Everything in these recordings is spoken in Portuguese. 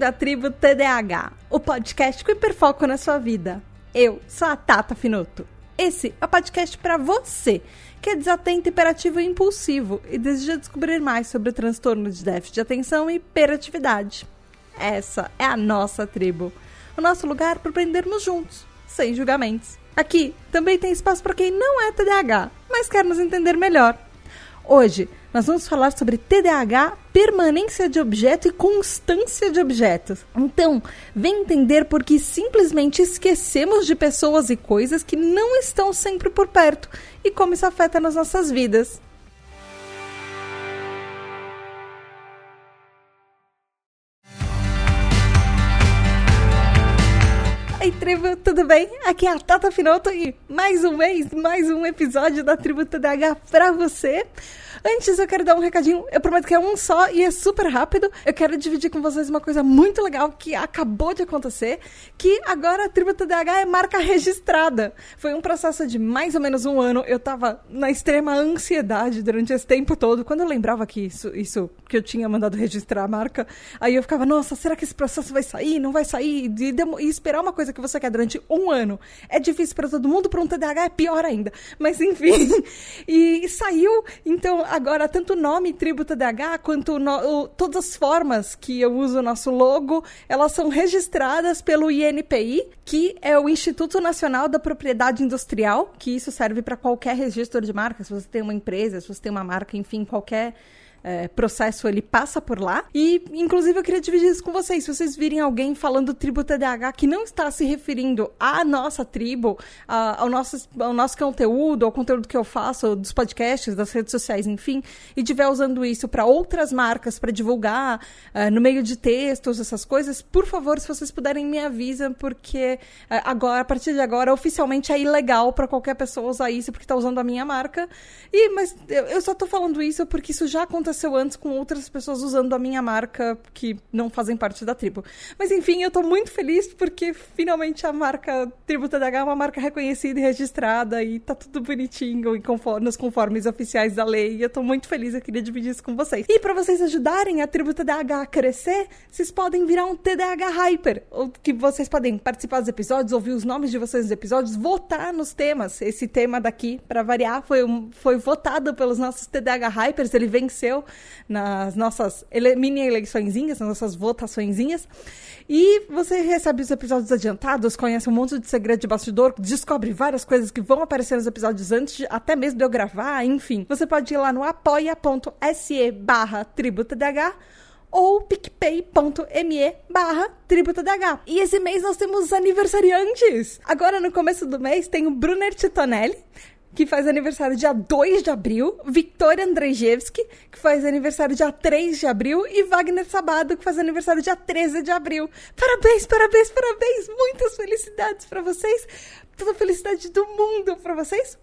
Bem-vindo à tribo TDAH, o podcast com hiperfoco na sua vida. Eu sou a Tata Finoto. Esse é o podcast para você que é desatento, hiperativo e impulsivo e deseja descobrir mais sobre o transtorno de déficit de atenção e hiperatividade. Essa é a nossa tribo, o nosso lugar para aprendermos juntos, sem julgamentos. Aqui também tem espaço para quem não é TDAH, mas quer nos entender melhor. Hoje nós vamos falar sobre TDAH, permanência de objeto e constância de objetos. Então, vem entender por que simplesmente esquecemos de pessoas e coisas que não estão sempre por perto e como isso afeta nas nossas vidas. Ei, tribo, tudo bem? Aqui é a Tata Finoto e mais um mês, mais um episódio da Tribo TDAH pra você. Antes, eu quero dar um recadinho. Eu prometo que é um só e é super rápido. Eu quero dividir com vocês uma coisa muito legal que acabou de acontecer, que agora a Tribo TDAH é marca registrada. Foi um processo de mais ou menos um ano. Eu tava na extrema ansiedade durante esse tempo todo. Quando eu lembrava que isso, isso que eu tinha mandado registrar a marca, aí eu ficava, nossa, será que esse processo vai sair? Não vai sair? E, e esperar uma coisa que você quer durante um ano é difícil para todo mundo, para um TDAH é pior ainda. Mas enfim, e saiu. Então agora tanto o nome Tribo TDAH quanto no, o, todas as formas que eu uso o nosso logo, elas são registradas pelo INPI, que é o Instituto Nacional da Propriedade Industrial, que isso serve para qualquer registro de marca, se você tem uma empresa, se você tem uma marca, enfim, qualquer é, processo ele passa por lá. E, inclusive, eu queria dividir isso com vocês. Se vocês virem alguém falando tribo TDAH que não está se referindo à nossa tribo, a, ao, nosso, ao nosso conteúdo, ao conteúdo que eu faço, dos podcasts, das redes sociais, enfim, e estiver usando isso para outras marcas, para divulgar uh, no meio de textos, essas coisas, por favor, se vocês puderem, me avisem, porque uh, agora, a partir de agora, oficialmente é ilegal para qualquer pessoa usar isso porque está usando a minha marca. E, mas eu, eu só estou falando isso porque isso já aconteceu aconteceu antes com outras pessoas usando a minha marca que não fazem parte da tribo. Mas enfim, eu tô muito feliz porque finalmente a marca Tribo TDH é uma marca reconhecida e registrada e tá tudo bonitinho e conforme, nos conformes oficiais da lei. E eu tô muito feliz, eu queria dividir isso com vocês. E para vocês ajudarem a Tribo TDH a crescer, vocês podem virar um TDH Hyper, que vocês podem participar dos episódios, ouvir os nomes de vocês nos episódios, votar nos temas. Esse tema daqui, para variar, foi, um, foi votado pelos nossos TDH Hypers, ele venceu nas nossas ele mini eleiçõezinhas, nas nossas votaçõezinhas. E você recebe os episódios adiantados, conhece um monte de segredo de bastidor, descobre várias coisas que vão aparecer nos episódios antes, de, até mesmo de eu gravar, enfim. Você pode ir lá no apoia.se barra tributadh ou picpay.me barra tributadh. E esse mês nós temos aniversariantes. Agora, no começo do mês, tem o Brunner Titonelli, que faz aniversário dia 2 de abril, Victoria Andrzejewski, que faz aniversário dia 3 de abril, e Wagner Sabado, que faz aniversário dia 13 de abril. Parabéns, parabéns, parabéns! Muitas felicidades para vocês! Toda a felicidade do mundo para vocês!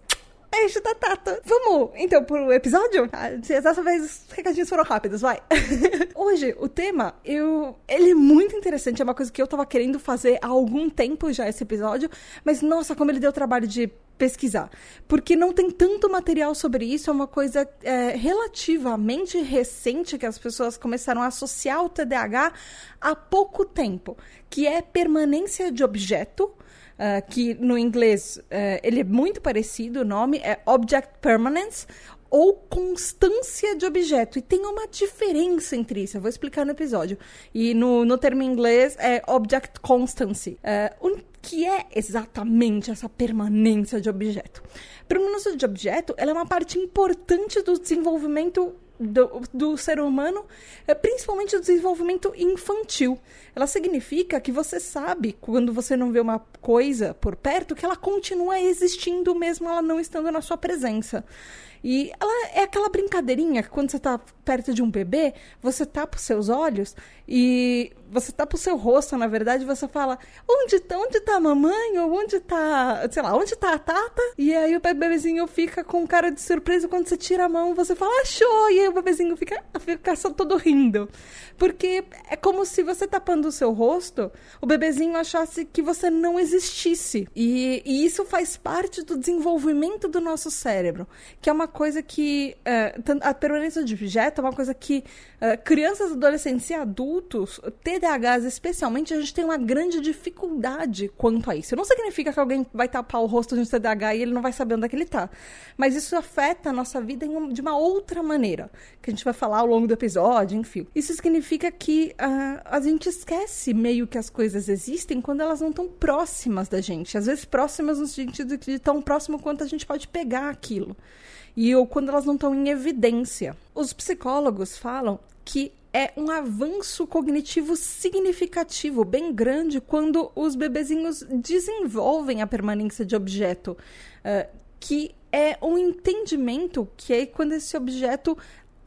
Beijo da Tata. Vamos, então, pro episódio? Ah, dessa vez os recadinhos foram rápidos, vai. Hoje, o tema, eu... Ele é muito interessante, é uma coisa que eu tava querendo fazer há algum tempo já, esse episódio, mas, nossa, como ele deu trabalho de pesquisar. Porque não tem tanto material sobre isso, é uma coisa é, relativamente recente que as pessoas começaram a associar o TDAH há pouco tempo, que é permanência de objeto Uh, que no inglês uh, ele é muito parecido, o nome é Object Permanence ou constância de objeto. E tem uma diferença entre isso, eu vou explicar no episódio. E no, no termo em inglês é Object Constancy. Uh, o que é exatamente essa permanência de objeto? Permanência de objeto ela é uma parte importante do desenvolvimento do, do, ser humano, é principalmente o desenvolvimento infantil. Ela significa que você sabe, quando você não vê uma coisa por perto, que ela continua existindo mesmo ela não estando na sua presença. E ela é aquela brincadeirinha que quando você está perto de um bebê, você tapa os seus olhos e você tá pro seu rosto, na verdade, você fala: onde tá, onde tá a mamãe? Ou onde tá, sei lá, onde tá a Tata? E aí o bebezinho fica com cara de surpresa quando você tira a mão, você fala, achou! E aí o bebezinho fica, fica só todo rindo. Porque é como se você tapando o seu rosto, o bebezinho achasse que você não existisse. E, e isso faz parte do desenvolvimento do nosso cérebro, que é uma coisa que. É, a permanência de objeto é uma coisa que é, crianças, adolescentes e adultos, TDAHs especialmente, a gente tem uma grande dificuldade quanto a isso. Não significa que alguém vai tapar o rosto de um TDAH e ele não vai saber onde é que ele tá. Mas isso afeta a nossa vida em, de uma outra maneira, que a gente vai falar ao longo do episódio, enfim. Isso significa que uh, a gente esquece meio que as coisas existem quando elas não estão próximas da gente. Às vezes próximas no sentido de tão próximo quanto a gente pode pegar aquilo. E ou quando elas não estão em evidência. Os psicólogos falam que é um avanço cognitivo significativo, bem grande, quando os bebezinhos desenvolvem a permanência de objeto, uh, que é um entendimento que é quando esse objeto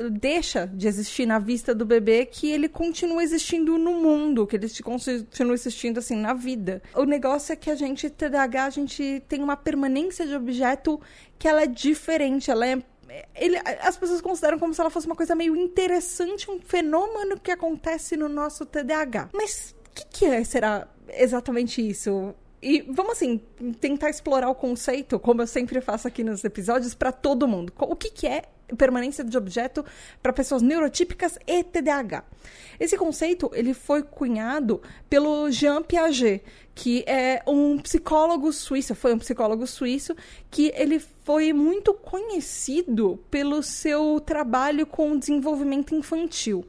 deixa de existir na vista do bebê que ele continua existindo no mundo, que ele continua existindo assim na vida. O negócio é que a gente TDAH, a gente tem uma permanência de objeto que ela é diferente, ela é ele, as pessoas consideram como se ela fosse uma coisa meio interessante, um fenômeno que acontece no nosso TDAH. Mas o que, que é, será exatamente isso? E vamos assim, tentar explorar o conceito, como eu sempre faço aqui nos episódios, para todo mundo. O que, que é permanência de objeto para pessoas neurotípicas e TDAH? Esse conceito ele foi cunhado pelo Jean Piaget, que é um psicólogo suíço, foi um psicólogo suíço que ele foi muito conhecido pelo seu trabalho com desenvolvimento infantil.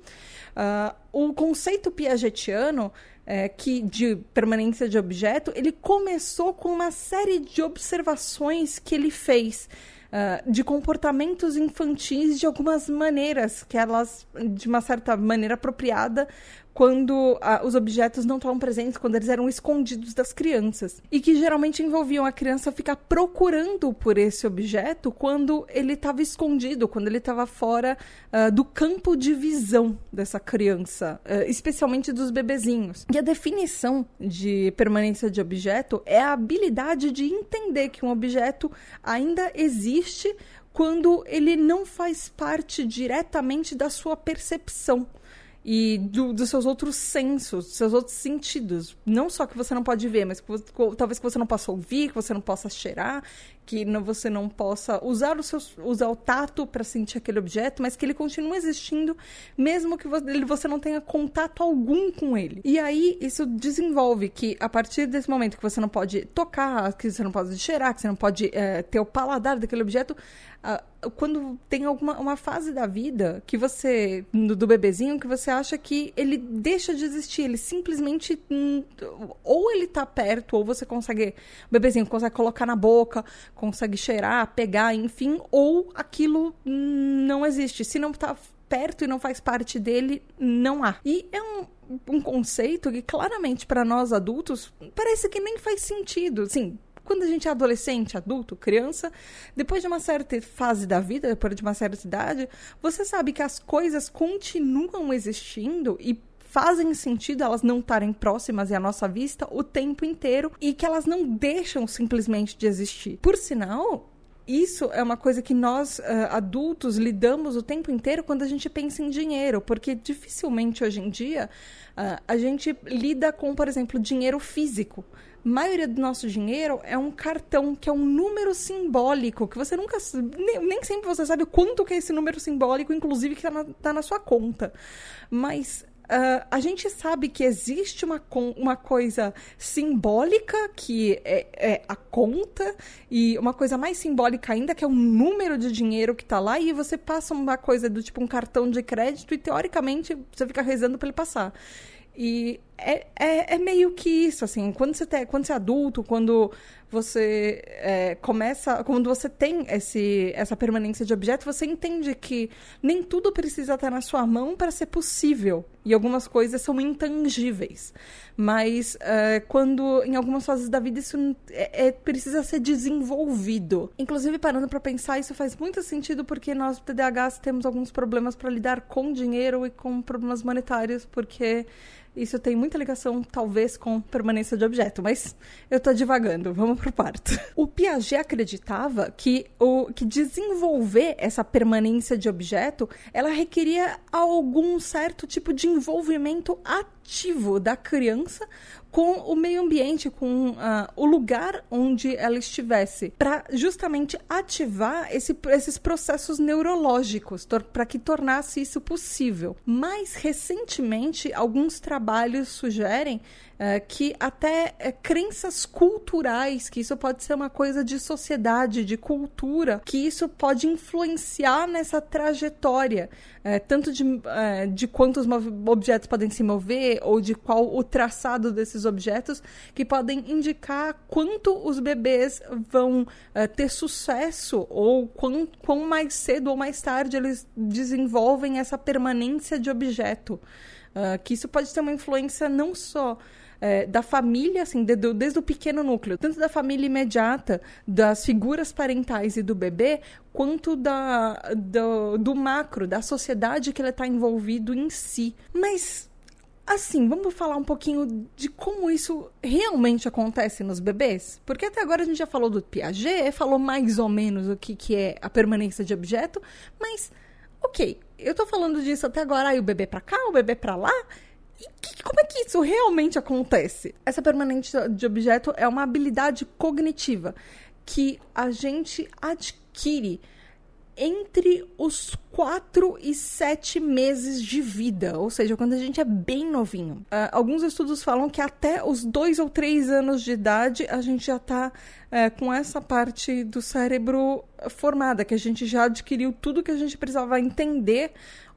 Uh, o conceito piagetiano é, que de permanência de objeto, ele começou com uma série de observações que ele fez uh, de comportamentos infantis de algumas maneiras, que elas, de uma certa maneira apropriada, quando ah, os objetos não estavam presentes, quando eles eram escondidos das crianças. E que geralmente envolviam a criança ficar procurando por esse objeto quando ele estava escondido, quando ele estava fora uh, do campo de visão dessa criança, uh, especialmente dos bebezinhos. E a definição de permanência de objeto é a habilidade de entender que um objeto ainda existe quando ele não faz parte diretamente da sua percepção e do, dos seus outros sensos, dos seus outros sentidos. Não só que você não pode ver, mas que talvez que você não possa ouvir, que você não possa cheirar, que não, você não possa usar o, seu, usar o tato para sentir aquele objeto, mas que ele continue existindo, mesmo que você, você não tenha contato algum com ele. E aí isso desenvolve que a partir desse momento que você não pode tocar, que você não pode cheirar, que você não pode é, ter o paladar daquele objeto, quando tem alguma uma fase da vida que você do, do, bebezinho que você acha que ele deixa de existir, ele simplesmente hum, ou ele tá perto ou você consegue o bebezinho consegue colocar na boca, consegue cheirar, pegar, enfim, ou aquilo não existe. Se não tá perto e não faz parte dele, não há. E é um, um conceito que claramente para nós adultos parece que nem faz sentido. Sim, quando a gente é adolescente, adulto, criança, depois de uma certa fase da vida, depois de uma certa idade, você sabe que as coisas continuam existindo e fazem sentido elas não estarem próximas e à nossa vista o tempo inteiro e que elas não deixam simplesmente de existir. Por sinal, isso é uma coisa que nós, uh, adultos, lidamos o tempo inteiro quando a gente pensa em dinheiro, porque dificilmente hoje em dia uh, a gente lida com, por exemplo, dinheiro físico. Maioria do nosso dinheiro é um cartão, que é um número simbólico, que você nunca. Nem, nem sempre você sabe quanto que é esse número simbólico, inclusive que está na, tá na sua conta. Mas Uh, a gente sabe que existe uma, uma coisa simbólica, que é, é, a conta, e uma coisa mais simbólica ainda, que é o número de dinheiro que está lá, e você passa uma coisa do tipo um cartão de crédito, e teoricamente você fica rezando para ele passar. E é, é, é, meio que isso, assim, quando você, tem, quando você é adulto, quando você é, começa, quando você tem esse, essa permanência de objeto, você entende que nem tudo precisa estar na sua mão para ser possível. E algumas coisas são intangíveis. Mas é, quando, em algumas fases da vida, isso é, é precisa ser desenvolvido. Inclusive, parando para pensar, isso faz muito sentido porque nós, TDAHs, temos alguns problemas para lidar com dinheiro e com problemas monetários, porque isso tem muita ligação, talvez, com permanência de objeto, mas eu tô divagando, vamos pro parto. O Piaget acreditava que, o, que desenvolver essa permanência de objeto, ela requeria algum certo tipo de envolvimento ativo da criança com o meio ambiente, com uh, o lugar onde ela estivesse, para justamente ativar esse, esses processos neurológicos, para que tornasse isso possível. Mais recentemente, alguns trabalhos sugerem é, que até é, crenças culturais, que isso pode ser uma coisa de sociedade, de cultura, que isso pode influenciar nessa trajetória, é, tanto de, é, de quantos objetos podem se mover ou de qual o traçado desses objetos, que podem indicar quanto os bebês vão é, ter sucesso ou quão, quão mais cedo ou mais tarde eles desenvolvem essa permanência de objeto. Uh, que isso pode ter uma influência não só é, da família, assim, de, do, desde o pequeno núcleo, tanto da família imediata, das figuras parentais e do bebê, quanto da, do, do macro, da sociedade que ele está envolvido em si. Mas Assim, vamos falar um pouquinho de como isso realmente acontece nos bebês? Porque até agora a gente já falou do Piaget, falou mais ou menos o que, que é a permanência de objeto, mas, ok, eu tô falando disso até agora, aí o bebê pra cá, o bebê pra lá, que, como é que isso realmente acontece? Essa permanência de objeto é uma habilidade cognitiva que a gente adquire entre os 4 e 7 meses de vida, ou seja, quando a gente é bem novinho. Uh, alguns estudos falam que até os 2 ou 3 anos de idade a gente já está uh, é, com essa parte do cérebro formada, que a gente já adquiriu tudo que a gente precisava entender,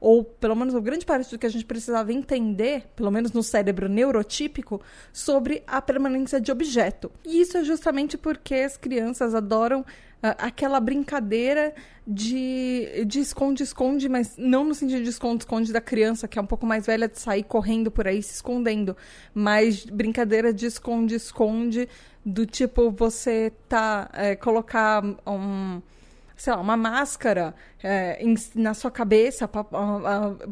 ou pelo menos grande parte do que a gente precisava entender, pelo menos no cérebro neurotípico, sobre a permanência de objeto. E isso é justamente porque as crianças adoram aquela brincadeira de esconde-esconde, mas não no sentido de esconde-esconde da criança, que é um pouco mais velha, de sair correndo por aí se escondendo, mas brincadeira de esconde-esconde, do tipo você tá, é, colocar um sei lá, uma máscara é, em, na sua cabeça, pra,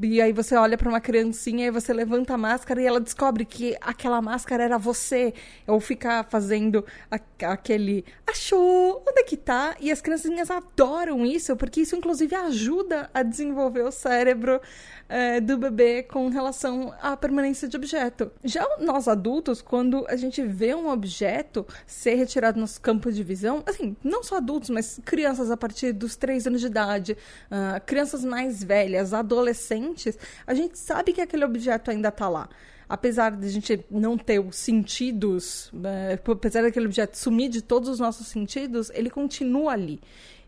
e aí você olha para uma criancinha e você levanta a máscara e ela descobre que aquela máscara era você, ou fica fazendo a, aquele achou, onde é que tá? E as criancinhas adoram isso, porque isso inclusive ajuda a desenvolver o cérebro é, do bebê com relação à permanência de objeto. Já nós adultos, quando a gente vê um objeto ser retirado nos campos de visão, assim, não só adultos, mas crianças a partir dos 3 anos de idade, uh, crianças mais velhas, adolescentes, a gente sabe que aquele objeto ainda está lá apesar de a gente não ter os sentidos, né, apesar daquele objeto sumir de todos os nossos sentidos, ele continua ali.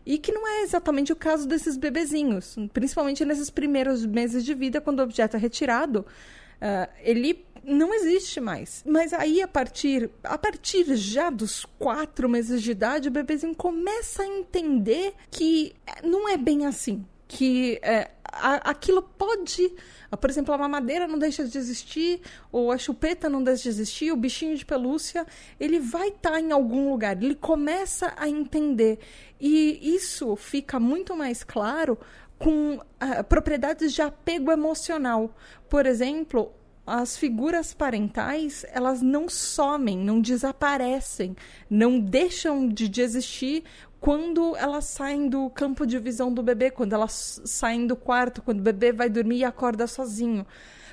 E que não é exatamente o caso desses bebezinhos, principalmente nesses primeiros meses de vida, quando o objeto é retirado, uh, ele não existe mais. Mas aí, a partir, a partir já dos quatro meses de idade, o bebezinho começa a entender que não é bem assim. Que é, aquilo pode. Por exemplo, a mamadeira não deixa de existir, ou a chupeta não deixa de existir, o bichinho de pelúcia, ele vai estar tá em algum lugar, ele começa a entender. E isso fica muito mais claro com uh, propriedades de apego emocional. Por exemplo, as figuras parentais, elas não somem, não desaparecem, não deixam de, de existir quando elas saem do campo de visão do bebê, quando elas saem do quarto, quando o bebê vai dormir e acorda sozinho.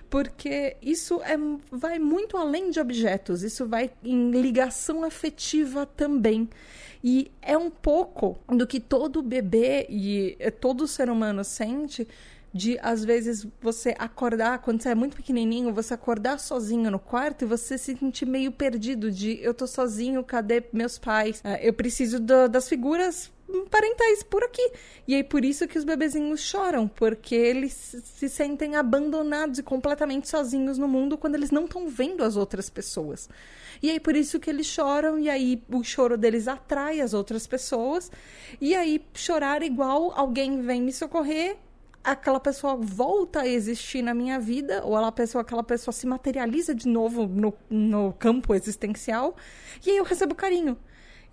Porque isso é, vai muito além de objetos, isso vai em ligação afetiva também. E é um pouco do que todo bebê e todo ser humano sente de às vezes você acordar quando você é muito pequenininho, você acordar sozinho no quarto e você se sentir meio perdido de eu tô sozinho, cadê meus pais? Uh, eu preciso do, das figuras parentais por aqui. E aí por isso que os bebezinhos choram, porque eles se sentem abandonados e completamente sozinhos no mundo quando eles não estão vendo as outras pessoas. E aí por isso que eles choram e aí o choro deles atrai as outras pessoas. E aí chorar igual alguém vem me socorrer aquela pessoa volta a existir na minha vida, ou ela, pessoa, aquela pessoa se materializa de novo no, no campo existencial, e aí eu recebo carinho.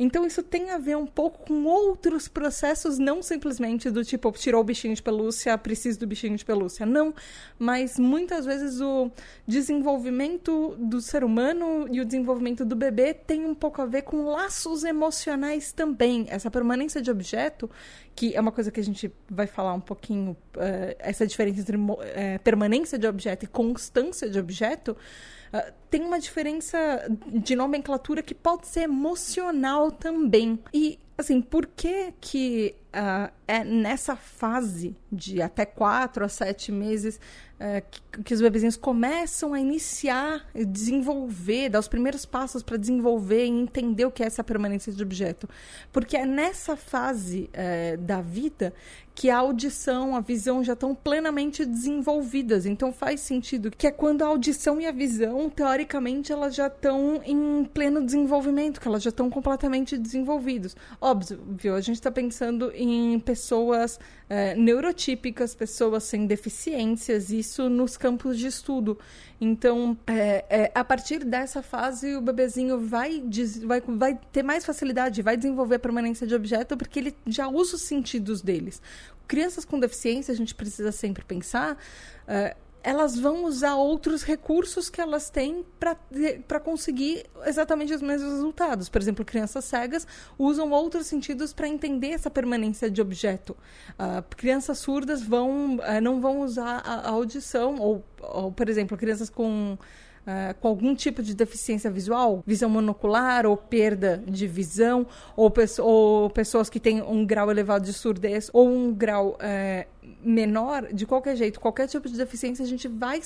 Então isso tem a ver um pouco com outros processos, não simplesmente do tipo, tirou o bichinho de pelúcia, preciso do bichinho de pelúcia. Não, mas muitas vezes o desenvolvimento do ser humano e o desenvolvimento do bebê tem um pouco a ver com laços emocionais também. Essa permanência de objeto, que é uma coisa que a gente vai falar um pouquinho, uh, essa diferença entre uh, permanência de objeto e constância de objeto. Uh, tem uma diferença de nomenclatura que pode ser emocional também. E, assim, por que que uh, é nessa fase de até quatro a sete meses uh, que, que, os bebezinhos começam a iniciar, desenvolver, dar os primeiros passos para desenvolver e entender o que é essa permanência de objeto? Porque é nessa fase uh, da vida que a audição, a visão já estão plenamente desenvolvidas. Então faz sentido que é quando a audição e a visão, teoricamente, elas já estão em pleno desenvolvimento, que elas já estão completamente desenvolvidas. Óbvio, a gente está pensando em pessoas é, neurotípicas, pessoas sem deficiências, isso nos campos de estudo. Então, é, é, a partir dessa fase, o bebezinho vai, vai, vai ter mais facilidade, vai desenvolver a permanência de objeto, porque ele já usa os sentidos deles. Crianças com deficiência, a gente precisa sempre pensar elas vão usar outros recursos que elas têm para conseguir exatamente os mesmos resultados. Por exemplo, crianças cegas usam outros sentidos para entender essa permanência de objeto. Uh, crianças surdas vão, uh, não vão usar a, a audição, ou, ou, por exemplo, crianças com Uh, com algum tipo de deficiência visual, visão monocular ou perda de visão, ou, ou pessoas que têm um grau elevado de surdez ou um grau uh, menor, de qualquer jeito, qualquer tipo de deficiência, a gente vai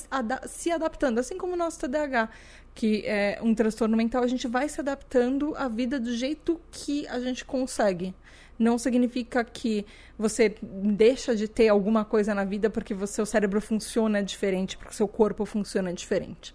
se adaptando, assim como o nosso TDAH, que é um transtorno mental, a gente vai se adaptando à vida do jeito que a gente consegue. Não significa que você deixa de ter alguma coisa na vida porque o seu cérebro funciona diferente, porque seu corpo funciona diferente.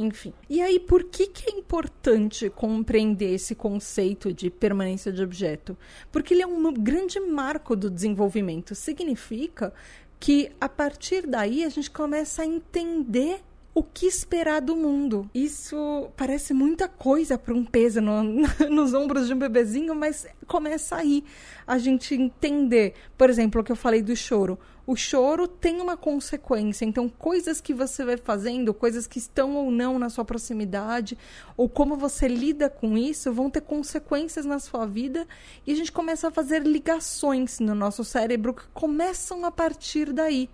Enfim. E aí, por que, que é importante compreender esse conceito de permanência de objeto? Porque ele é um grande marco do desenvolvimento. Significa que a partir daí a gente começa a entender o que esperar do mundo. Isso parece muita coisa para um peso no, nos ombros de um bebezinho, mas começa aí a gente entender. Por exemplo, o que eu falei do choro. O choro tem uma consequência, então coisas que você vai fazendo, coisas que estão ou não na sua proximidade, ou como você lida com isso, vão ter consequências na sua vida e a gente começa a fazer ligações no nosso cérebro que começam a partir daí.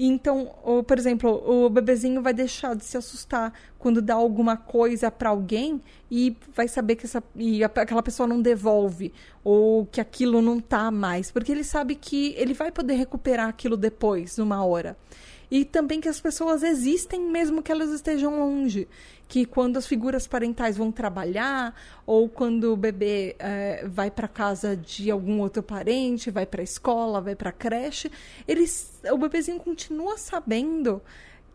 Então, ou, por exemplo, o bebezinho vai deixar de se assustar quando dá alguma coisa para alguém e vai saber que essa, e aquela pessoa não devolve ou que aquilo não tá mais, porque ele sabe que ele vai poder recuperar aquilo depois, numa hora e também que as pessoas existem mesmo que elas estejam longe. Que quando as figuras parentais vão trabalhar, ou quando o bebê é, vai para casa de algum outro parente, vai para a escola, vai para a creche, eles, o bebezinho continua sabendo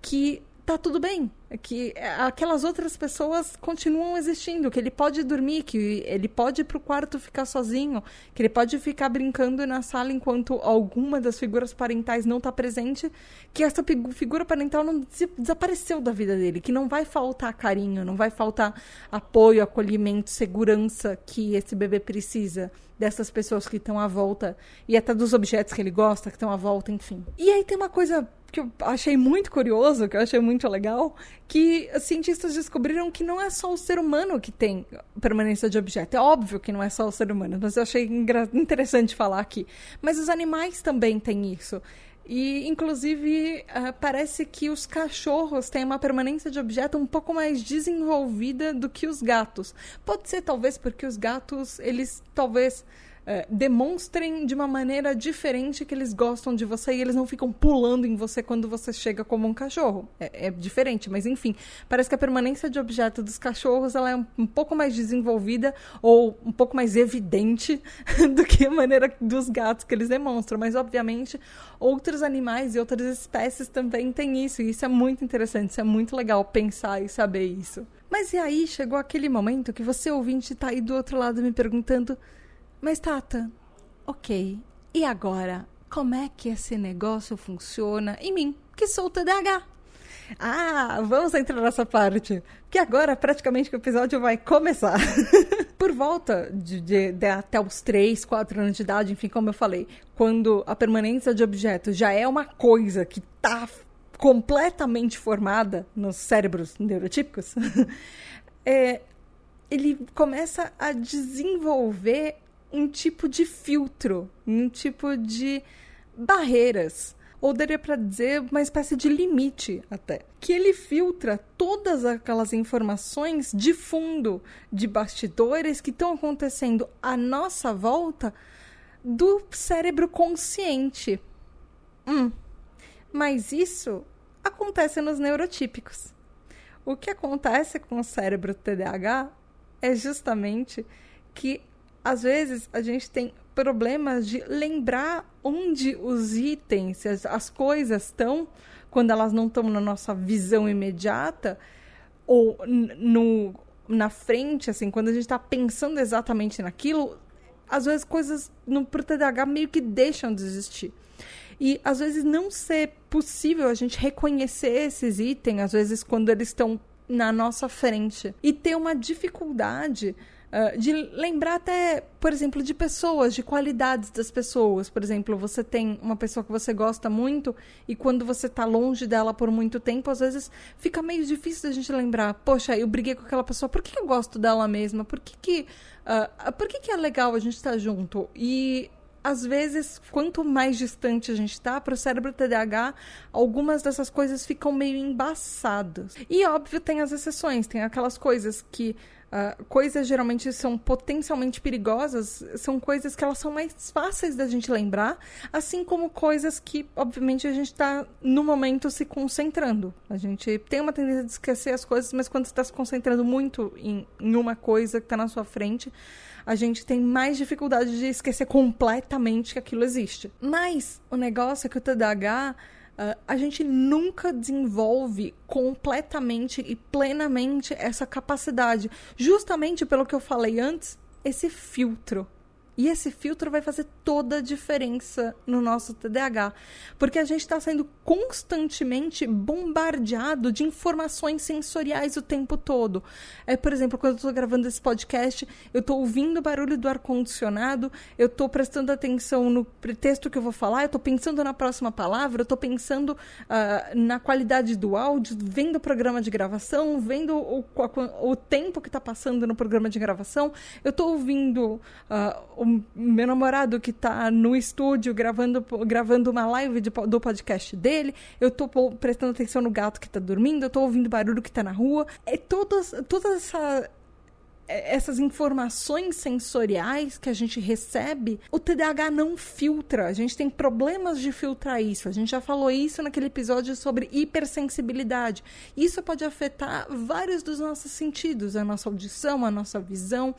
que tá tudo bem, que aquelas outras pessoas continuam existindo, que ele pode dormir, que ele pode ir pro quarto ficar sozinho, que ele pode ficar brincando na sala enquanto alguma das figuras parentais não está presente, que essa figura parental não desapareceu da vida dele, que não vai faltar carinho, não vai faltar apoio, acolhimento, segurança que esse bebê precisa dessas pessoas que estão à volta e até dos objetos que ele gosta, que estão à volta, enfim. E aí tem uma coisa que eu achei muito curioso, que eu achei muito legal, que cientistas descobriram que não é só o ser humano que tem permanência de objeto. É óbvio que não é só o ser humano, mas eu achei interessante falar aqui. Mas os animais também têm isso. E, inclusive, uh, parece que os cachorros têm uma permanência de objeto um pouco mais desenvolvida do que os gatos. Pode ser, talvez, porque os gatos, eles talvez é, demonstrem de uma maneira diferente que eles gostam de você e eles não ficam pulando em você quando você chega como um cachorro. É, é diferente, mas enfim, parece que a permanência de objeto dos cachorros ela é um, um pouco mais desenvolvida ou um pouco mais evidente do que a maneira dos gatos que eles demonstram. Mas, obviamente, outros animais e outras espécies também têm isso, e isso é muito interessante, isso é muito legal pensar e saber isso. Mas e aí chegou aquele momento que você, ouvinte, está aí do outro lado me perguntando mas, Tata, ok. E agora? Como é que esse negócio funciona em mim, que sou o TDAH? Ah, vamos entrar nessa parte, que agora praticamente o episódio vai começar. Por volta de, de, de, até os 3, 4 anos de idade, enfim, como eu falei, quando a permanência de objetos já é uma coisa que está completamente formada nos cérebros neurotípicos, é, ele começa a desenvolver um tipo de filtro, um tipo de barreiras ou daria para dizer uma espécie de limite até, que ele filtra todas aquelas informações de fundo, de bastidores que estão acontecendo à nossa volta do cérebro consciente. Hum, mas isso acontece nos neurotípicos. O que acontece com o cérebro TDAH é justamente que às vezes a gente tem problemas de lembrar onde os itens, as, as coisas estão, quando elas não estão na nossa visão imediata, ou no, na frente, assim, quando a gente está pensando exatamente naquilo, às vezes coisas no pro TDAH meio que deixam de existir. E às vezes não ser possível a gente reconhecer esses itens, às vezes quando eles estão na nossa frente. E ter uma dificuldade Uh, de lembrar até, por exemplo, de pessoas, de qualidades das pessoas. Por exemplo, você tem uma pessoa que você gosta muito e quando você está longe dela por muito tempo, às vezes fica meio difícil da gente lembrar. Poxa, eu briguei com aquela pessoa, por que eu gosto dela mesma? Por que, que, uh, por que, que é legal a gente estar tá junto? E às vezes, quanto mais distante a gente está, para o cérebro TDAH, algumas dessas coisas ficam meio embaçadas. E óbvio, tem as exceções, tem aquelas coisas que Uh, coisas geralmente são potencialmente perigosas, são coisas que elas são mais fáceis da gente lembrar, assim como coisas que, obviamente, a gente está no momento se concentrando. A gente tem uma tendência de esquecer as coisas, mas quando está se concentrando muito em, em uma coisa que está na sua frente, a gente tem mais dificuldade de esquecer completamente que aquilo existe. Mas o negócio é que o TDAH Uh, a gente nunca desenvolve completamente e plenamente essa capacidade, justamente pelo que eu falei antes, esse filtro. E esse filtro vai fazer toda a diferença no nosso TDAH, porque a gente está sendo constantemente bombardeado de informações sensoriais o tempo todo. É, por exemplo, quando eu estou gravando esse podcast, eu estou ouvindo o barulho do ar-condicionado, eu estou prestando atenção no texto que eu vou falar, eu estou pensando na próxima palavra, eu estou pensando uh, na qualidade do áudio, vendo o programa de gravação, vendo o, o, tempo que está passando no programa de gravação, eu estou ouvindo. Uh, o meu namorado que está no estúdio gravando, gravando uma live de, do podcast dele, eu estou prestando atenção no gato que está dormindo, eu estou ouvindo barulho que está na rua. É todas, toda essa essas informações sensoriais que a gente recebe, o TDAH não filtra. A gente tem problemas de filtrar isso. A gente já falou isso naquele episódio sobre hipersensibilidade. Isso pode afetar vários dos nossos sentidos, a nossa audição, a nossa visão.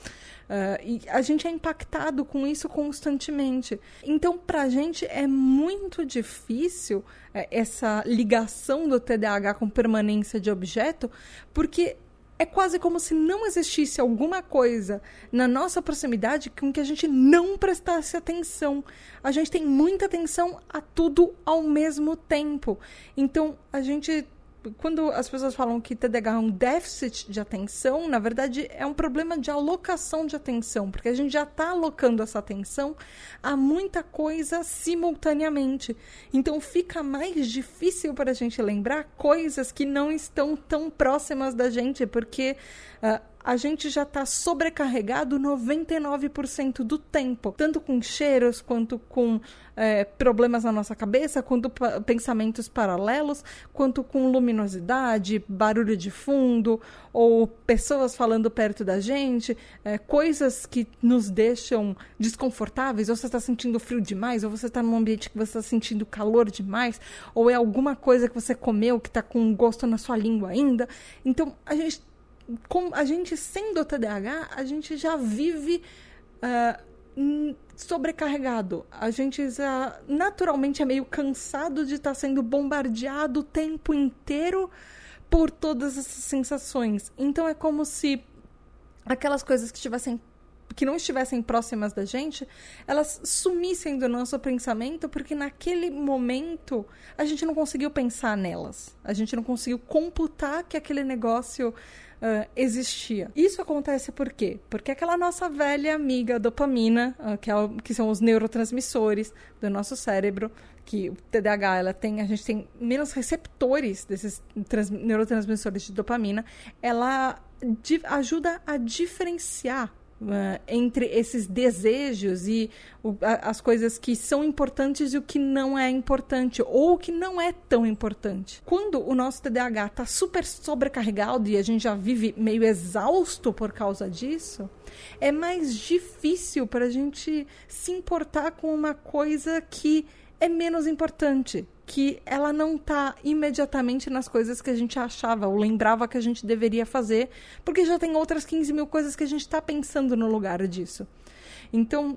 Uh, e a gente é impactado com isso constantemente. Então, para a gente é muito difícil uh, essa ligação do TDAH com permanência de objeto, porque é quase como se não existisse alguma coisa na nossa proximidade com que a gente não prestasse atenção. A gente tem muita atenção a tudo ao mesmo tempo. Então, a gente quando as pessoas falam que TDAH é um déficit de atenção, na verdade é um problema de alocação de atenção, porque a gente já está alocando essa atenção a muita coisa simultaneamente. Então fica mais difícil para a gente lembrar coisas que não estão tão próximas da gente, porque uh, a gente já está sobrecarregado 99% do tempo, tanto com cheiros quanto com é, problemas na nossa cabeça, quanto pensamentos paralelos, quanto com luminosidade, barulho de fundo, ou pessoas falando perto da gente, é, coisas que nos deixam desconfortáveis, ou você está sentindo frio demais, ou você está num ambiente que você está sentindo calor demais, ou é alguma coisa que você comeu que está com gosto na sua língua ainda. Então, a gente com a gente sendo TDAH, a gente já vive uh, sobrecarregado. A gente já naturalmente é meio cansado de estar tá sendo bombardeado o tempo inteiro por todas essas sensações. Então é como se aquelas coisas que estivessem que não estivessem próximas da gente, elas sumissem do nosso pensamento, porque naquele momento a gente não conseguiu pensar nelas. A gente não conseguiu computar que aquele negócio uh, existia. Isso acontece por quê? Porque aquela nossa velha amiga dopamina, uh, que, é o, que são os neurotransmissores do nosso cérebro, que o TDAH ela tem, a gente tem menos receptores desses neurotransmissores de dopamina, ela ajuda a diferenciar Uh, entre esses desejos e o, a, as coisas que são importantes e o que não é importante, ou o que não é tão importante. Quando o nosso TDAH está super sobrecarregado e a gente já vive meio exausto por causa disso, é mais difícil para a gente se importar com uma coisa que é menos importante, que ela não está imediatamente nas coisas que a gente achava ou lembrava que a gente deveria fazer, porque já tem outras 15 mil coisas que a gente está pensando no lugar disso. Então,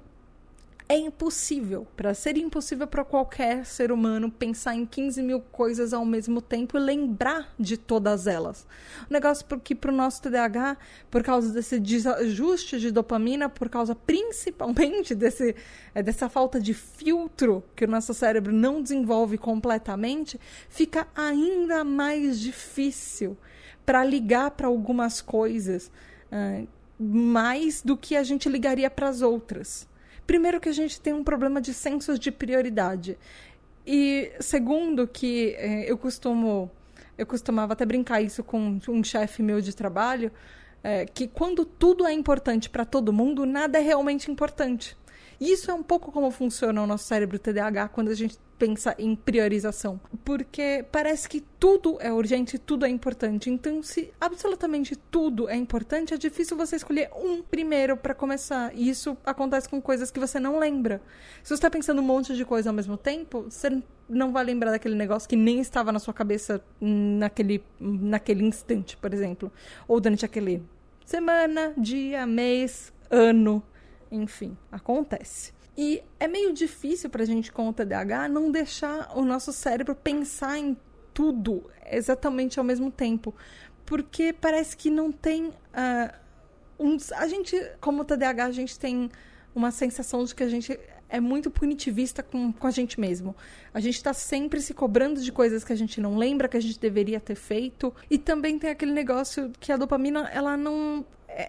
é impossível, para ser impossível para qualquer ser humano pensar em 15 mil coisas ao mesmo tempo e lembrar de todas elas. O negócio porque para o nosso TDAH, por causa desse desajuste de dopamina, por causa principalmente desse, é, dessa falta de filtro que o nosso cérebro não desenvolve completamente, fica ainda mais difícil para ligar para algumas coisas. Uh, mais do que a gente ligaria para as outras. Primeiro que a gente tem um problema de sensos de prioridade. E segundo que é, eu costumo eu costumava até brincar isso com um chefe meu de trabalho, é, que quando tudo é importante para todo mundo, nada é realmente importante. E isso é um pouco como funciona o nosso cérebro TDAH quando a gente pensa em priorização. Porque parece que tudo é urgente, tudo é importante. Então, se absolutamente tudo é importante, é difícil você escolher um primeiro para começar. E isso acontece com coisas que você não lembra. Se você está pensando um monte de coisa ao mesmo tempo, você não vai lembrar daquele negócio que nem estava na sua cabeça naquele, naquele instante, por exemplo. Ou durante aquele semana, dia, mês, ano. Enfim, acontece. E é meio difícil para a gente com o TDAH não deixar o nosso cérebro pensar em tudo exatamente ao mesmo tempo. Porque parece que não tem. Uh, a gente, como TDAH, a gente tem uma sensação de que a gente é muito punitivista com, com a gente mesmo. A gente está sempre se cobrando de coisas que a gente não lembra, que a gente deveria ter feito. E também tem aquele negócio que a dopamina, ela não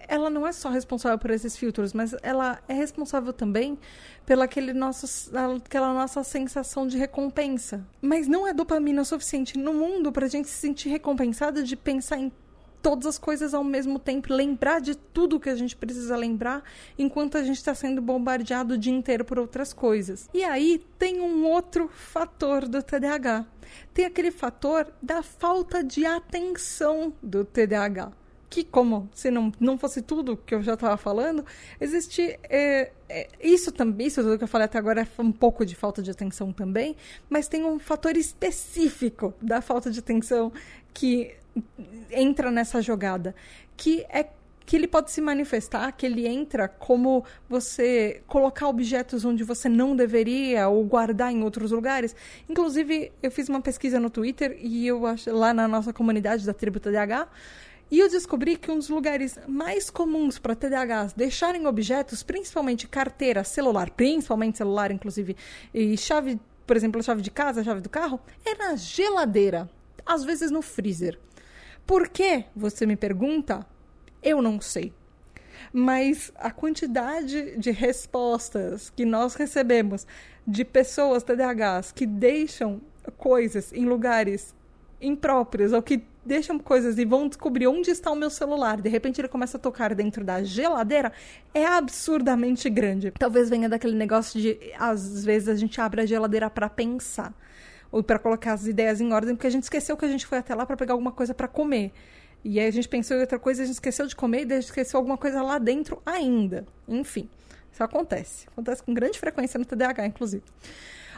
ela não é só responsável por esses filtros, mas ela é responsável também pela aquele nosso, aquela nossa sensação de recompensa. Mas não é dopamina suficiente no mundo para a gente se sentir recompensada de pensar em todas as coisas ao mesmo tempo, lembrar de tudo que a gente precisa lembrar, enquanto a gente está sendo bombardeado o dia inteiro por outras coisas. E aí tem um outro fator do TDAH. Tem aquele fator da falta de atenção do TDAH que, como se não, não fosse tudo que eu já estava falando, existe é, é, isso também, isso tudo que eu falei até agora é um pouco de falta de atenção também, mas tem um fator específico da falta de atenção que entra nessa jogada, que é que ele pode se manifestar, que ele entra como você colocar objetos onde você não deveria ou guardar em outros lugares. Inclusive, eu fiz uma pesquisa no Twitter e eu acho lá na nossa comunidade da Tribo TDH e eu descobri que um dos lugares mais comuns para TDAHs deixarem objetos, principalmente carteira, celular, principalmente celular, inclusive, e chave, por exemplo, a chave de casa, a chave do carro, é na geladeira, às vezes no freezer. Por que? Você me pergunta? Eu não sei. Mas a quantidade de respostas que nós recebemos de pessoas TDAHs que deixam coisas em lugares impróprios ou que deixam coisas e vão descobrir onde está o meu celular. De repente ele começa a tocar dentro da geladeira. É absurdamente grande. Talvez venha daquele negócio de às vezes a gente abre a geladeira para pensar ou para colocar as ideias em ordem, porque a gente esqueceu que a gente foi até lá para pegar alguma coisa para comer. E aí a gente pensou em outra coisa, a gente esqueceu de comer e a gente esqueceu alguma coisa lá dentro ainda. Enfim, isso acontece. Acontece com grande frequência no TDAH, inclusive.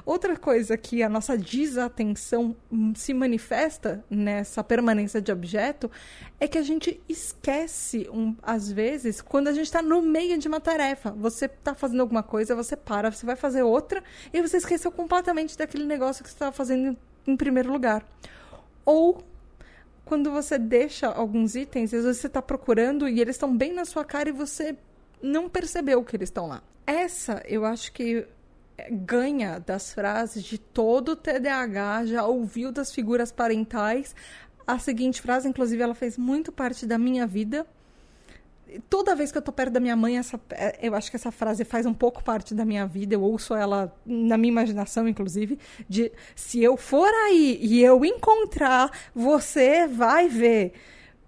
Outra coisa que a nossa desatenção se manifesta nessa permanência de objeto é que a gente esquece, um, às vezes, quando a gente está no meio de uma tarefa. Você está fazendo alguma coisa, você para, você vai fazer outra e você esqueceu completamente daquele negócio que você estava fazendo em primeiro lugar. Ou quando você deixa alguns itens, às vezes você está procurando e eles estão bem na sua cara e você não percebeu que eles estão lá. Essa, eu acho que ganha das frases de todo TDAH, já ouviu das figuras parentais. A seguinte frase, inclusive, ela fez muito parte da minha vida. Toda vez que eu tô perto da minha mãe, essa, é, eu acho que essa frase faz um pouco parte da minha vida. Eu ouço ela na minha imaginação, inclusive, de se eu for aí e eu encontrar, você vai ver.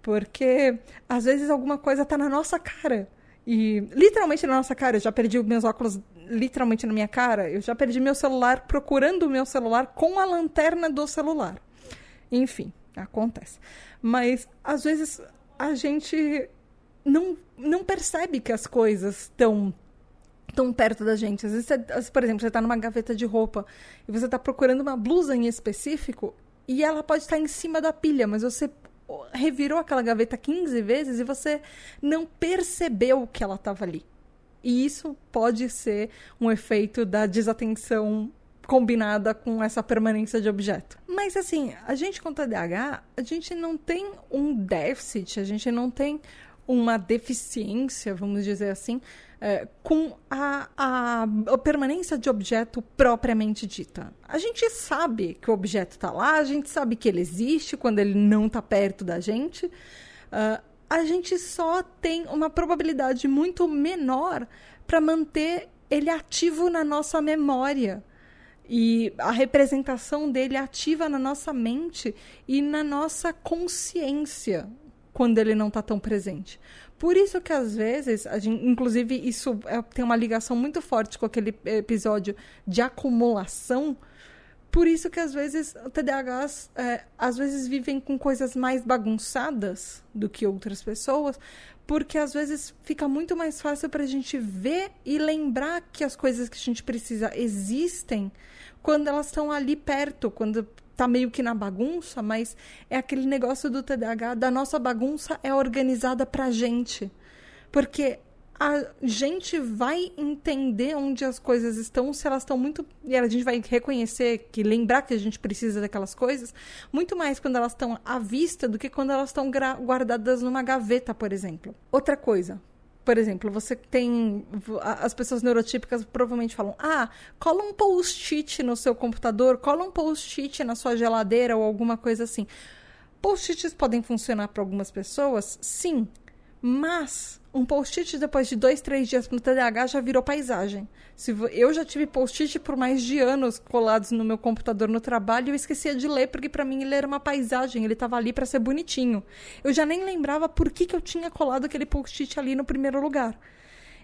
Porque às vezes alguma coisa tá na nossa cara. E literalmente na nossa cara, eu já perdi meus óculos literalmente na minha cara. Eu já perdi meu celular procurando o meu celular com a lanterna do celular. Enfim, acontece. Mas às vezes a gente não, não percebe que as coisas estão tão perto da gente. Às vezes, por exemplo, você está numa gaveta de roupa e você está procurando uma blusa em específico e ela pode estar em cima da pilha, mas você revirou aquela gaveta 15 vezes e você não percebeu que ela estava ali. E isso pode ser um efeito da desatenção combinada com essa permanência de objeto. Mas assim, a gente com TDAH, a gente não tem um déficit, a gente não tem uma deficiência, vamos dizer assim, é, com a, a, a, permanência de objeto propriamente dita. A gente sabe que o objeto está lá, a gente sabe que ele existe quando ele não está perto da gente. Uh, a gente só tem uma probabilidade muito menor para manter ele ativo na nossa memória e a representação dele ativa na nossa mente e na nossa consciência quando ele não está tão presente. Por isso que às vezes, gente, inclusive isso é, tem uma ligação muito forte com aquele episódio de acumulação. Por isso que às vezes TDAHs é, às vezes vivem com coisas mais bagunçadas do que outras pessoas, porque às vezes fica muito mais fácil para a gente ver e lembrar que as coisas que a gente precisa existem quando elas estão ali perto, quando tá meio que na bagunça, mas é aquele negócio do TDAH, da nossa bagunça é organizada pra gente. Porque a gente vai entender onde as coisas estão se elas estão muito. E a gente vai reconhecer que lembrar que a gente precisa daquelas coisas muito mais quando elas estão à vista do que quando elas estão guardadas numa gaveta, por exemplo. Outra coisa, por exemplo, você tem. As pessoas neurotípicas provavelmente falam: ah, cola um post-it no seu computador, cola um post-it na sua geladeira ou alguma coisa assim. Post-its podem funcionar para algumas pessoas, sim, mas um post-it depois de dois, três dias no TDAH já virou paisagem. Eu já tive post-it por mais de anos colados no meu computador no trabalho e eu esquecia de ler porque para mim ele era uma paisagem, ele estava ali para ser bonitinho. Eu já nem lembrava por que, que eu tinha colado aquele post-it ali no primeiro lugar.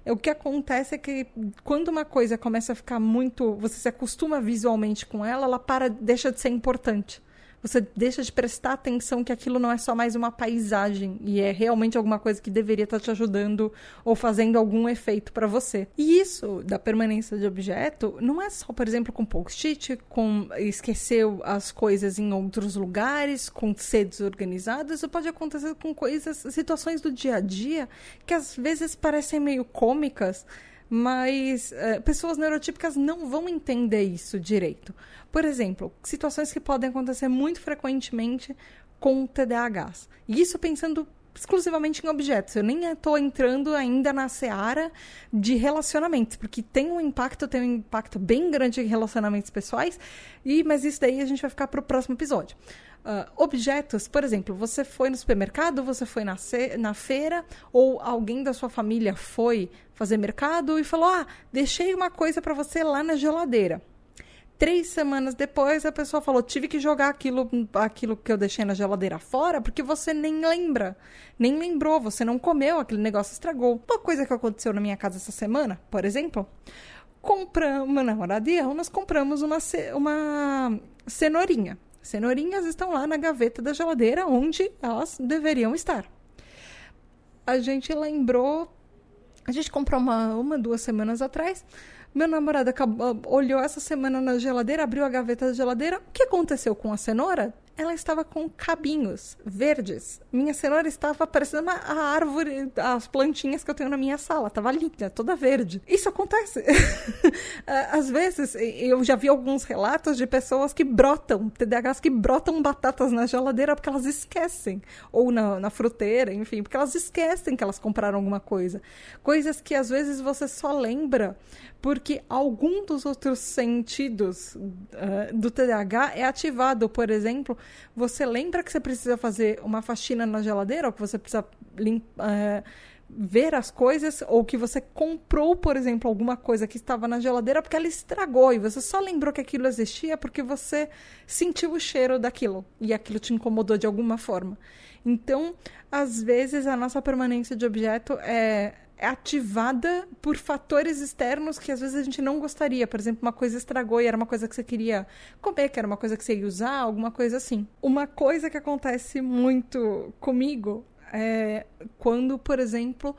O que acontece é que quando uma coisa começa a ficar muito, você se acostuma visualmente com ela, ela para, deixa de ser importante você deixa de prestar atenção que aquilo não é só mais uma paisagem e é realmente alguma coisa que deveria estar te ajudando ou fazendo algum efeito para você. E isso da permanência de objeto não é só, por exemplo, com post-it, com esquecer as coisas em outros lugares, com ser desorganizado, isso pode acontecer com coisas, situações do dia a dia que às vezes parecem meio cômicas, mas uh, pessoas neurotípicas não vão entender isso direito. Por exemplo, situações que podem acontecer muito frequentemente com TDAHs. E isso pensando exclusivamente em objetos. Eu nem estou entrando ainda na seara de relacionamentos, porque tem um impacto, tem um impacto bem grande em relacionamentos pessoais, e mas isso daí a gente vai ficar para o próximo episódio. Uh, objetos, por exemplo, você foi no supermercado, você foi na, na feira, ou alguém da sua família foi fazer mercado e falou: Ah, deixei uma coisa para você lá na geladeira. Três semanas depois, a pessoa falou: tive que jogar aquilo, aquilo que eu deixei na geladeira fora, porque você nem lembra. Nem lembrou, você não comeu, aquele negócio estragou. Uma coisa que aconteceu na minha casa essa semana, por exemplo, compramos, meu namorado e eu, nós compramos uma, uma cenourinha. Cenourinhas estão lá na gaveta da geladeira onde elas deveriam estar. A gente lembrou. A gente comprou uma, uma duas semanas atrás. Meu namorado acabou, olhou essa semana na geladeira, abriu a gaveta da geladeira. O que aconteceu com a cenoura? Ela estava com cabinhos verdes. Minha cenoura estava parecendo uma a árvore, as plantinhas que eu tenho na minha sala. Estava linda, toda verde. Isso acontece. Às vezes, eu já vi alguns relatos de pessoas que brotam, TDAHs que brotam batatas na geladeira porque elas esquecem. Ou na, na fruteira, enfim, porque elas esquecem que elas compraram alguma coisa. Coisas que às vezes você só lembra porque algum dos outros sentidos uh, do TDAH é ativado. Por exemplo, você lembra que você precisa fazer uma faxina na geladeira, ou que você precisa uh, ver as coisas, ou que você comprou, por exemplo, alguma coisa que estava na geladeira porque ela estragou e você só lembrou que aquilo existia porque você sentiu o cheiro daquilo e aquilo te incomodou de alguma forma. Então, às vezes, a nossa permanência de objeto é é ativada por fatores externos que às vezes a gente não gostaria. Por exemplo, uma coisa estragou e era uma coisa que você queria comer, que era uma coisa que você ia usar, alguma coisa assim. Uma coisa que acontece muito comigo é quando, por exemplo,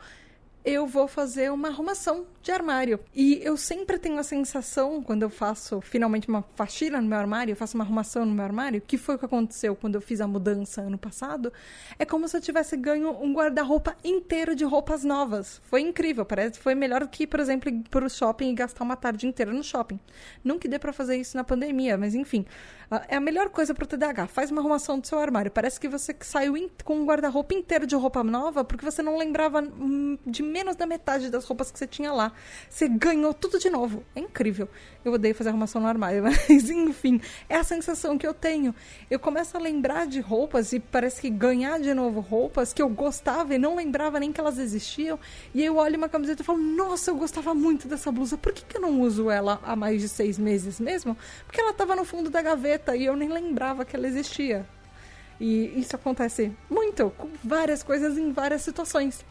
eu vou fazer uma arrumação de armário. E eu sempre tenho a sensação, quando eu faço finalmente uma faxina no meu armário, eu faço uma arrumação no meu armário, que foi o que aconteceu quando eu fiz a mudança ano passado, é como se eu tivesse ganho um guarda-roupa inteiro de roupas novas. Foi incrível, parece foi melhor que, por exemplo, ir para o shopping e gastar uma tarde inteira no shopping. Que dê para fazer isso na pandemia, mas enfim, é a melhor coisa para o TDAH. Faz uma arrumação do seu armário. Parece que você saiu com um guarda-roupa inteiro de roupa nova porque você não lembrava hum, de menos da metade das roupas que você tinha lá. Você ganhou tudo de novo. É incrível. Eu odeio fazer arrumação no armário, mas enfim, é a sensação que eu tenho. Eu começo a lembrar de roupas e parece que ganhar de novo roupas que eu gostava e não lembrava nem que elas existiam. E eu olho uma camiseta e falo: Nossa, eu gostava muito dessa blusa. Por que, que eu não uso ela há mais de seis meses mesmo? Porque ela estava no fundo da gaveta e eu nem lembrava que ela existia. E isso acontece muito com várias coisas em várias situações.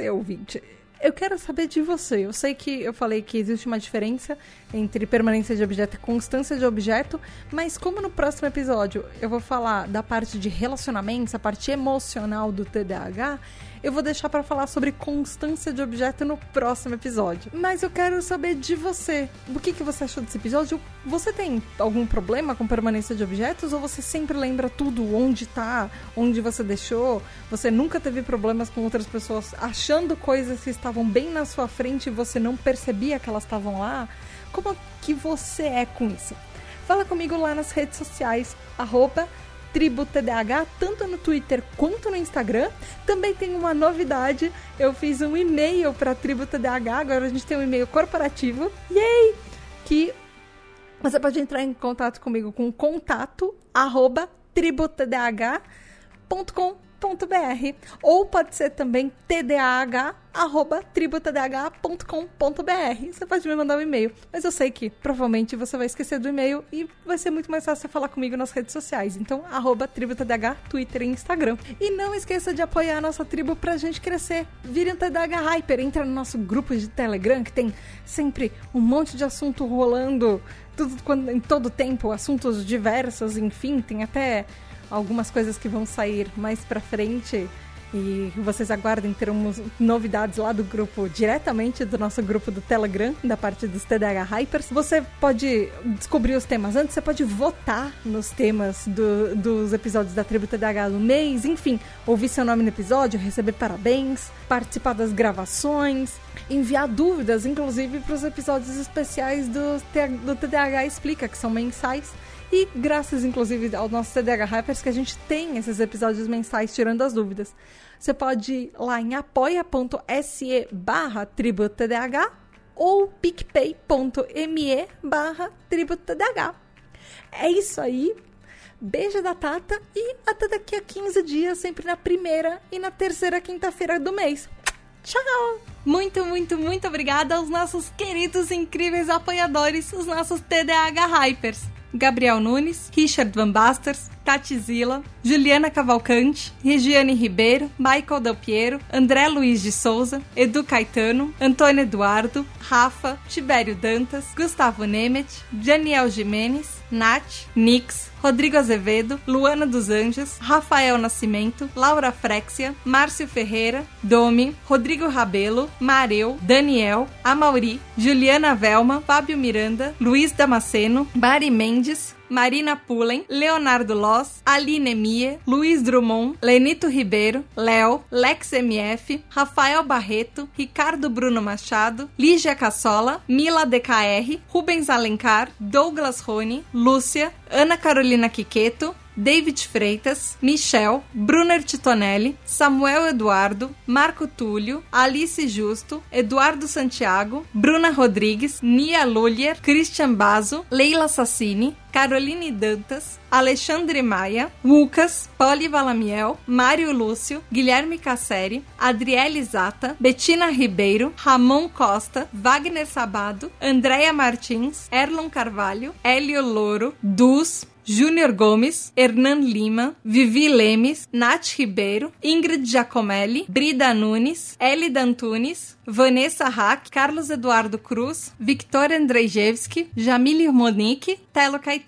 Você, ouvinte? Eu quero saber de você. Eu sei que eu falei que existe uma diferença entre permanência de objeto e constância de objeto, mas como no próximo episódio eu vou falar da parte de relacionamentos, a parte emocional do TDAH, eu vou deixar para falar sobre constância de objeto no próximo episódio. Mas eu quero saber de você. O que, que você achou desse episódio? Você tem algum problema com permanência de objetos ou você sempre lembra tudo onde tá, onde você deixou? Você nunca teve problemas com outras pessoas achando coisas que estavam bem na sua frente e você não percebia que elas estavam lá? Como que você é com isso? Fala comigo lá nas redes sociais, arroba TribuTDH, tanto no Twitter quanto no Instagram. Também tem uma novidade, eu fiz um e-mail para TribuTDH, agora a gente tem um e-mail corporativo. Yay! Que você pode entrar em contato comigo com contato tributadh.com.br ou pode ser também tdah@tributadh.com.br. Você pode me mandar um e-mail, mas eu sei que provavelmente você vai esquecer do e-mail e vai ser muito mais fácil você falar comigo nas redes sociais. Então, tributadh, Twitter e Instagram. E não esqueça de apoiar a nossa tribo pra gente crescer. Vire um TDH Hyper, entra no nosso grupo de Telegram que tem sempre um monte de assunto rolando tudo, em todo tempo, assuntos diversos, enfim, tem até algumas coisas que vão sair mais pra frente. E vocês aguardem, teremos novidades lá do grupo, diretamente do nosso grupo do Telegram, da parte dos TDH Hypers. Você pode descobrir os temas antes, você pode votar nos temas do, dos episódios da Tribo TDH do mês, enfim, ouvir seu nome no episódio, receber parabéns, participar das gravações, enviar dúvidas, inclusive para os episódios especiais do, do TDH Explica, que são mensais. E graças, inclusive, ao nosso TDH Hypers, que a gente tem esses episódios mensais tirando as dúvidas. Você pode ir lá em apoia.se barra tributodh ou picpay.me barra tributodh. É isso aí. Beijo da Tata e até daqui a 15 dias, sempre na primeira e na terceira quinta-feira do mês. Tchau! Muito, muito, muito obrigada aos nossos queridos, incríveis apoiadores, os nossos TDH Hypers. Gabriel Nunes, Richard Van Basters, Catizila, Juliana Cavalcante, Regiane Ribeiro, Michael Del Piero, André Luiz de Souza, Edu Caetano, Antônio Eduardo, Rafa, Tibério Dantas, Gustavo Nemet, Daniel Jimenez, Nath, Nix, Rodrigo Azevedo, Luana dos Anjos, Rafael Nascimento, Laura Frexia, Márcio Ferreira, Domi, Rodrigo Rabelo, Mareu, Daniel, Amauri, Juliana Velma, Fábio Miranda, Luiz Damasceno, Mari Mendes, Marina Pullen, Leonardo Loss, Aline Mie, Luiz Drummond, Lenito Ribeiro, Léo, Lex MF, Rafael Barreto, Ricardo Bruno Machado, Lígia Cassola, Mila DKR, Rubens Alencar, Douglas Rony, Lúcia, Ana Carolina Quiqueto, David Freitas, Michel, Brunner Titonelli, Samuel Eduardo, Marco Túlio, Alice Justo, Eduardo Santiago, Bruna Rodrigues, Nia Lulier, Christian Bazo, Leila Sassini, Caroline Dantas, Alexandre Maia, Lucas, Poli Valamiel, Mário Lúcio, Guilherme Casseri, Adriele Zata, Betina Ribeiro, Ramon Costa, Wagner Sabado, Andréia Martins, Erlon Carvalho, Hélio Louro, Dus, Júnior Gomes, Hernan Lima, Vivi Lemes, Nath Ribeiro, Ingrid Giacomelli, Brida Nunes, Elida Antunes, Vanessa Hack, Carlos Eduardo Cruz, Victoria Andrzejewski, Jamile Monique, Telo Caetano,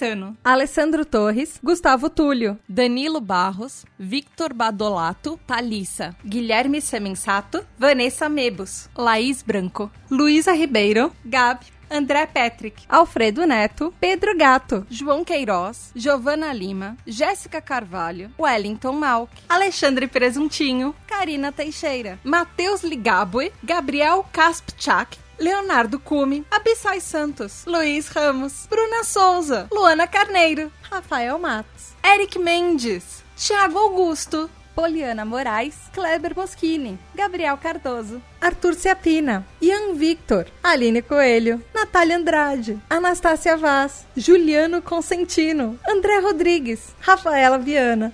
Alessandro Torres, Gustavo Túlio, Danilo Barros, Victor Badolato, Thalissa, Guilherme Semensato, Vanessa Mebos, Laís Branco, Luísa Ribeiro, Gabi, André Patrick, Alfredo Neto, Pedro Gato, João Queiroz, Giovana Lima, Jéssica Carvalho, Wellington Malk, Alexandre Presuntinho, Karina Teixeira, Matheus Ligabue, Gabriel Kaspchak, Leonardo Cume, Abissai Santos, Luiz Ramos, Bruna Souza, Luana Carneiro, Rafael Matos, Eric Mendes, Thiago Augusto, Poliana Moraes, Kleber Moschini, Gabriel Cardoso, Arthur Ciapina, Ian Victor, Aline Coelho, Natália Andrade, Anastácia Vaz, Juliano Consentino, André Rodrigues, Rafaela Viana,